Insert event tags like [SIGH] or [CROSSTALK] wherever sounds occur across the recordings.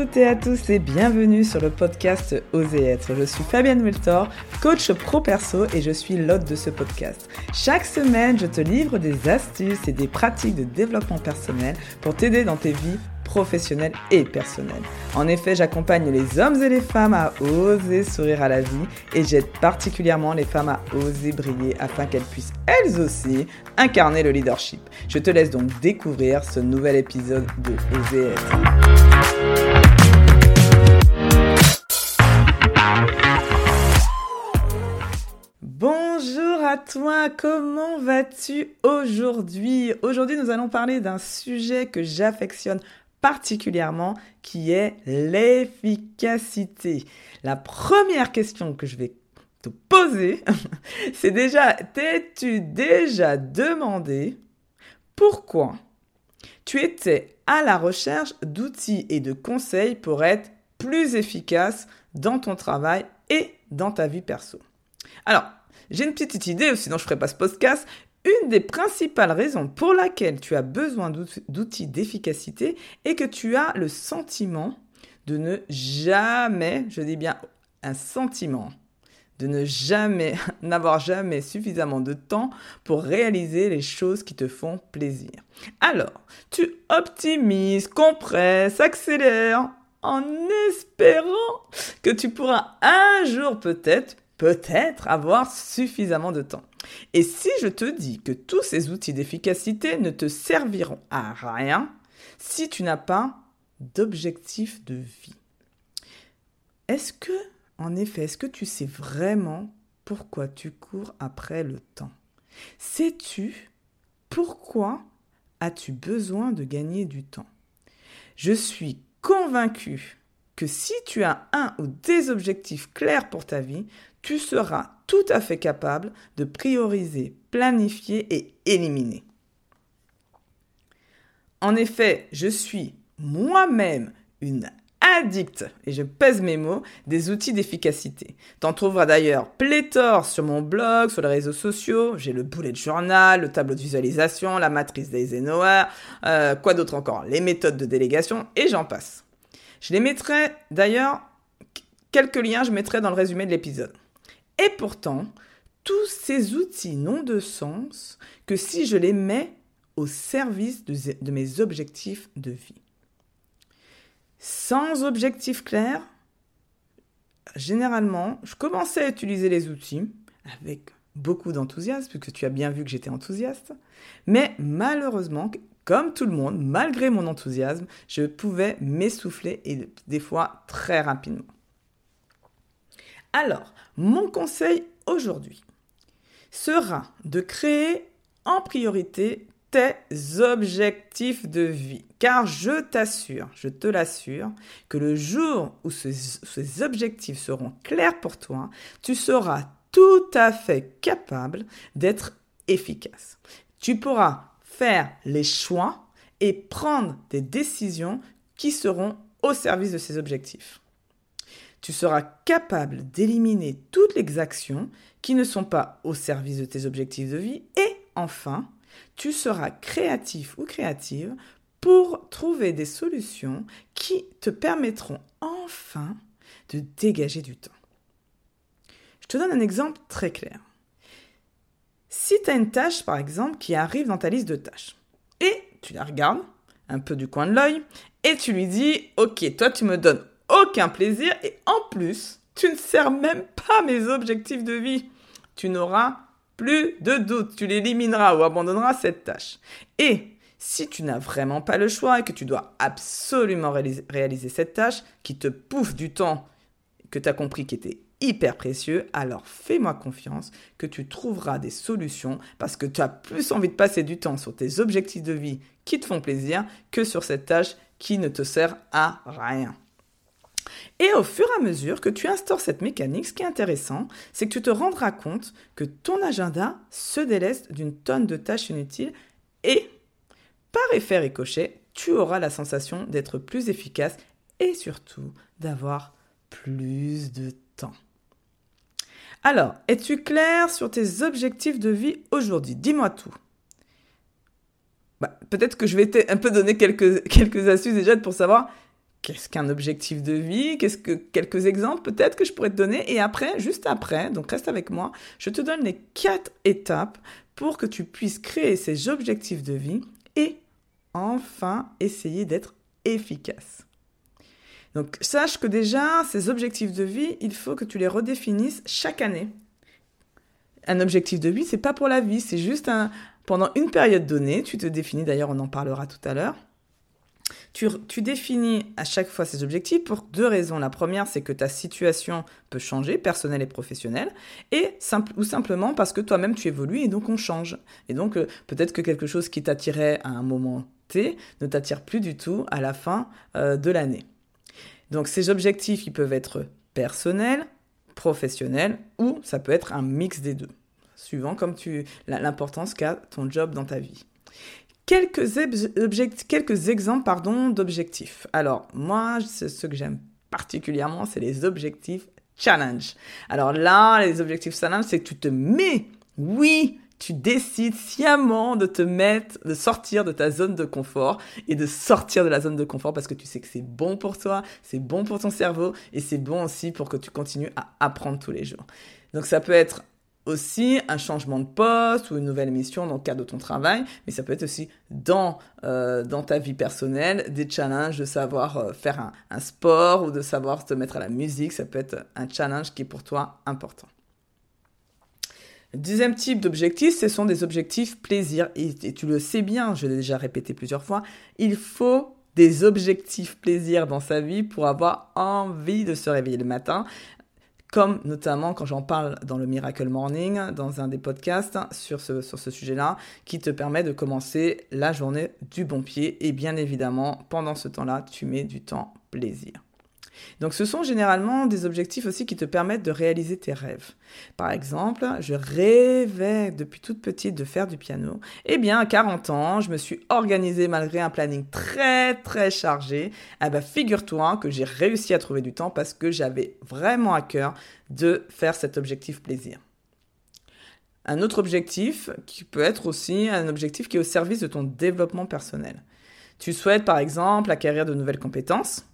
toutes et à tous et bienvenue sur le podcast Oser être. Je suis Fabienne Multor, coach pro perso et je suis l'hôte de ce podcast. Chaque semaine, je te livre des astuces et des pratiques de développement personnel pour t'aider dans tes vies professionnelles et personnelles. En effet, j'accompagne les hommes et les femmes à oser sourire à la vie et j'aide particulièrement les femmes à oser briller afin qu'elles puissent elles aussi incarner le leadership. Je te laisse donc découvrir ce nouvel épisode de Oser être. Bonjour à toi, comment vas-tu aujourd'hui? Aujourd'hui nous allons parler d'un sujet que j'affectionne particulièrement qui est l'efficacité. La première question que je vais te poser, [LAUGHS] c'est déjà, t'es-tu déjà demandé pourquoi tu étais à la recherche d'outils et de conseils pour être plus efficace dans ton travail et dans ta vie perso? Alors, j'ai une petite idée, sinon je ne ferai pas ce podcast. Une des principales raisons pour laquelle tu as besoin d'outils d'efficacité est que tu as le sentiment de ne jamais, je dis bien un sentiment, de ne jamais, [LAUGHS] n'avoir jamais suffisamment de temps pour réaliser les choses qui te font plaisir. Alors, tu optimises, compresses, accélères en espérant que tu pourras un jour peut-être peut-être avoir suffisamment de temps. Et si je te dis que tous ces outils d'efficacité ne te serviront à rien si tu n'as pas d'objectif de vie. Est-ce que, en effet, est-ce que tu sais vraiment pourquoi tu cours après le temps? Sais-tu pourquoi as-tu besoin de gagner du temps? Je suis convaincu que si tu as un ou des objectifs clairs pour ta vie, tu seras tout à fait capable de prioriser, planifier et éliminer. En effet, je suis moi-même une addict, et je pèse mes mots, des outils d'efficacité. T'en trouveras d'ailleurs pléthore sur mon blog, sur les réseaux sociaux. J'ai le bullet journal, le tableau de visualisation, la matrice d'Eisenhower, euh, quoi d'autre encore, les méthodes de délégation, et j'en passe. Je les mettrai d'ailleurs, quelques liens je mettrai dans le résumé de l'épisode. Et pourtant, tous ces outils n'ont de sens que si je les mets au service de, mes objectifs de vie. Sans objectif clair, généralement, je commençais à utiliser les outils avec beaucoup d'enthousiasme, puisque tu as bien vu que j'étais enthousiaste, mais malheureusement, comme tout le monde, malgré mon enthousiasme, je pouvais m'essouffler et des fois très rapidement. Alors, mon conseil aujourd'hui sera de créer en priorité tes objectifs de vie. Car je t'assure, je te l'assure, que le jour où ces, objectifs seront clairs pour toi, tu seras tout à fait capable d'être efficace. Tu pourras faire les choix et prendre des décisions qui seront au service de ces objectifs tu seras capable d'éliminer toutes les actions qui ne sont pas au service de tes objectifs de vie. Et enfin, tu seras créatif ou créative pour trouver des solutions qui te permettront enfin de dégager du temps. Je te donne un exemple très clair. Si tu as une tâche, par exemple, qui arrive dans ta liste de tâches, et tu la regardes un peu du coin de l'œil, et tu lui dis, OK, toi tu me donnes aucun plaisir et en plus, tu ne sers même pas mes objectifs de vie. Tu n'auras plus de doute, tu l'élimineras ou abandonneras cette tâche. Et si tu n'as vraiment pas le choix et que tu dois absolument réaliser, cette tâche qui te pouffe du temps que tu as compris qui était hyper précieux, alors fais-moi confiance que tu trouveras des solutions parce que tu as plus envie de passer du temps sur tes objectifs de vie qui te font plaisir que sur cette tâche qui ne te sert à rien. Et au fur et à mesure que tu instaures cette mécanique, ce qui est intéressant, c'est que tu te rendras compte que ton agenda se déleste d'une tonne de tâches inutiles et, par effet ricochet, tu auras la sensation d'être plus efficace et surtout d'avoir plus de temps. Alors, es-tu clair sur tes objectifs de vie aujourd'hui? Dis-moi tout. Bah, peut-être que je vais un peu donner quelques, quelques astuces déjà pour savoir qu'est-ce qu'un objectif de vie, qu'est-ce que quelques exemples peut-être que je pourrais te donner? Et après, juste après, donc reste avec moi, je te donne les quatre étapes pour que tu puisses créer ces objectifs de vie et enfin essayer d'être efficace. Donc sache que déjà, ces objectifs de vie, il faut que tu les redéfinisses chaque année. Un objectif de vie, c'est pas pour la vie, c'est juste pendant une période donnée, tu te définis d'ailleurs, on en parlera tout à l'heure tu, définis à chaque fois ces objectifs pour deux raisons. La première, c'est que ta situation peut changer, personnelle et professionnelle, et ou simplement parce que toi-même tu évolues et donc on change. Et donc euh, peut-être que quelque chose qui t'attirait à un moment T ne t'attire plus du tout à la fin euh, de l'année. Donc ces objectifs, ils peuvent être personnels, professionnels, ou ça peut être un mix des deux, suivant comme tu l'importance qu'a ton job dans ta vie. Quelques, quelques exemples d'objectifs. Alors, moi, ce que j'aime particulièrement, c'est les objectifs challenge. Alors là, les objectifs challenge, c'est que tu te mets, oui, tu décides sciemment de te mettre, de sortir de ta zone de confort et de sortir de la zone de confort parce que tu sais que c'est bon pour toi, c'est bon pour ton cerveau et c'est bon aussi pour que tu continues à apprendre tous les jours. Donc ça peut être aussi un changement de poste ou une nouvelle mission dans le cadre de ton travail, mais ça peut être aussi dans, euh, dans ta vie personnelle des challenges de savoir euh, faire un, sport ou de savoir te mettre à la musique. Ça peut être un challenge qui est pour toi important. Deuxième type d'objectif, ce sont des objectifs plaisir. Et, et tu le sais bien, je l'ai déjà répété plusieurs fois, il faut des objectifs plaisir dans sa vie pour avoir envie de se réveiller le matin, comme notamment quand j'en parle dans le Miracle Morning, dans un des podcasts sur ce, sur ce sujet-là, qui te permet de commencer la journée du bon pied. Et bien évidemment, pendant ce temps-là, tu mets du temps plaisir. Donc ce sont généralement des objectifs aussi qui te permettent de réaliser tes rêves. Par exemple, je rêvais depuis toute petite de faire du piano. Eh bien, à 40 ans, je me suis organisée malgré un planning très très chargé. Eh bien, figure-toi que j'ai réussi à trouver du temps parce que j'avais vraiment à cœur de faire cet objectif plaisir. Un autre objectif qui peut être aussi un objectif qui est au service de ton développement personnel. Tu souhaites par exemple acquérir de nouvelles compétences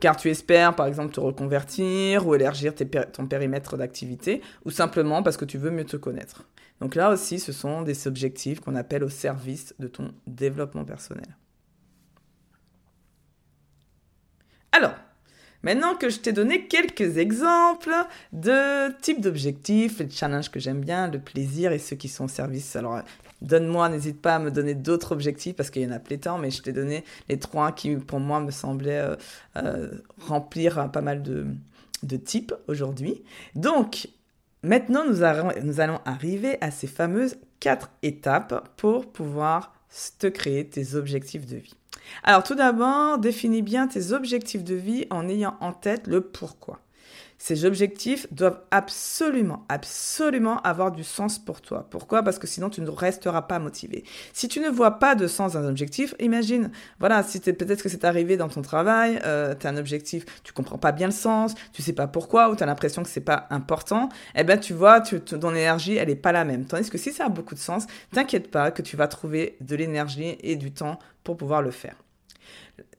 car tu espères par exemple te reconvertir ou élargir ton périmètre d'activité, ou simplement parce que tu veux mieux te connaître. Donc là aussi, ce sont des objectifs qu'on appelle au service de ton développement personnel. Alors, maintenant que je t'ai donné quelques exemples de types d'objectifs, les challenges que j'aime bien, le plaisir et ceux qui sont au service. Alors, Donne-moi, n'hésite pas à me donner d'autres objectifs parce qu'il y en a pléthore, mais je t'ai donné les trois qui, pour moi, me semblaient euh, euh, remplir pas mal de, de types aujourd'hui. Donc, maintenant, nous allons arriver à ces fameuses quatre étapes pour pouvoir te créer tes objectifs de vie. Alors, tout d'abord, définis bien tes objectifs de vie en ayant en tête le pourquoi. Ces objectifs doivent absolument, absolument avoir du sens pour toi. Pourquoi? Parce que sinon tu ne resteras pas motivé. Si tu ne vois pas de sens dans un objectif, imagine, voilà, si peut-être que c'est arrivé dans ton travail, euh, tu as un objectif, tu comprends pas bien le sens, tu sais pas pourquoi, ou tu as l'impression que c'est pas important, eh ben tu vois, ton énergie, elle est pas la même. Tandis que si ça a beaucoup de sens, t'inquiète pas que tu vas trouver de l'énergie et du temps pour pouvoir le faire.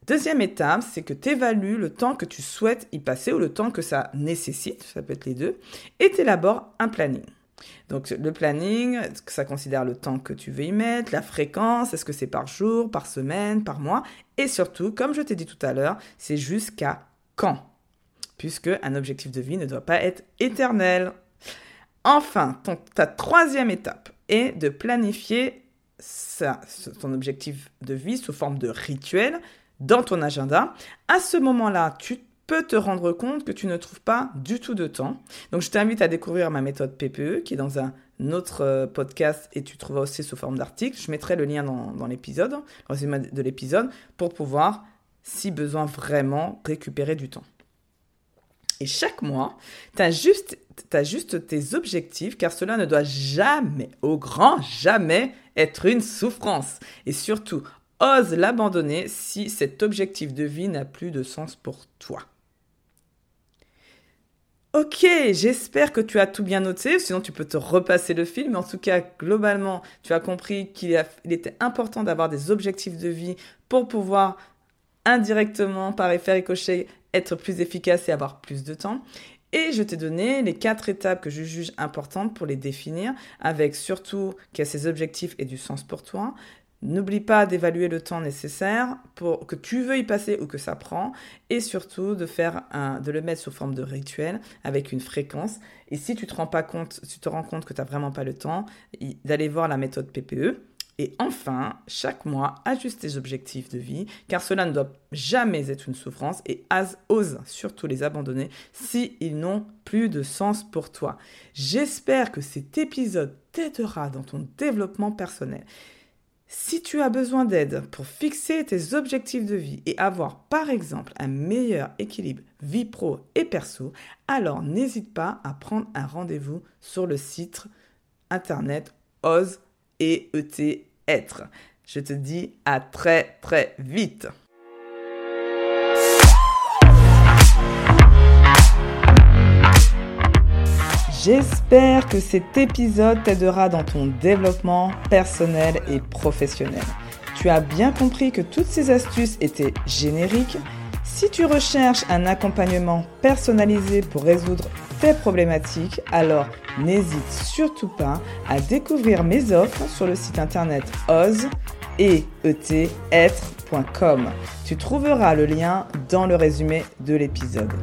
Deuxième étape, c'est que tu évalues le temps que tu souhaites y passer ou le temps que ça nécessite, ça peut être les deux, et tu élabores un planning. Donc le planning, ça considère le temps que tu veux y mettre, la fréquence, est-ce que c'est par jour, par semaine, par mois, et surtout, comme je t'ai dit tout à l'heure, c'est jusqu'à quand? Puisque un objectif de vie ne doit pas être éternel. Enfin, ta troisième étape est de planifier ça, ton objectif de vie sous forme de rituel dans ton agenda, à ce moment-là, tu peux te rendre compte que tu ne trouves pas du tout de temps. Donc, je t'invite à découvrir ma méthode PPE qui est dans un autre euh, podcast et tu trouveras aussi sous forme d'article. Je mettrai le lien dans, dans l'épisode, résumé de l'épisode, pour pouvoir, si besoin vraiment, récupérer du temps. Et chaque mois, tu juste tes objectifs car cela ne doit jamais, au grand jamais, être une souffrance. Et surtout, ose l'abandonner si cet objectif de vie n'a plus de sens pour toi. Ok, j'espère que tu as tout bien noté, sinon tu peux te repasser le film. En tout cas, globalement, tu as compris qu'il était important d'avoir des objectifs de vie pour pouvoir indirectement par effet ricochet être plus efficace et avoir plus de temps. Et je t'ai donné les quatre étapes que je juge importantes pour les définir, avec surtout que ces objectifs aient du sens pour toi. N'oublie pas d'évaluer le temps nécessaire pour que tu veux y passer ou que ça prend, et surtout de faire un, de le mettre sous forme de rituel avec une fréquence. Et si tu te rends pas compte, tu te rends compte que tu n'as vraiment pas le temps, d'aller voir la méthode PPE. Et enfin, chaque mois, ajuste tes objectifs de vie, car cela ne doit jamais être une souffrance et ose surtout les abandonner s'ils n'ont plus de sens pour toi. J'espère que cet épisode t'aidera dans ton développement personnel. Si tu as besoin d'aide pour fixer tes objectifs de vie et avoir par exemple un meilleur équilibre vie pro et perso, alors n'hésite pas à prendre un rendez-vous sur le site internet Ose et ET être. Je te dis à très très vite. J'espère que cet épisode t'aidera dans ton développement personnel et professionnel. Tu as bien compris que toutes ces astuces étaient génériques. Si tu recherches un accompagnement personnalisé pour résoudre tes problématiques, alors n'hésite surtout pas à découvrir mes offres sur le site internet oz et Tu trouveras le lien dans le résumé de l'épisode.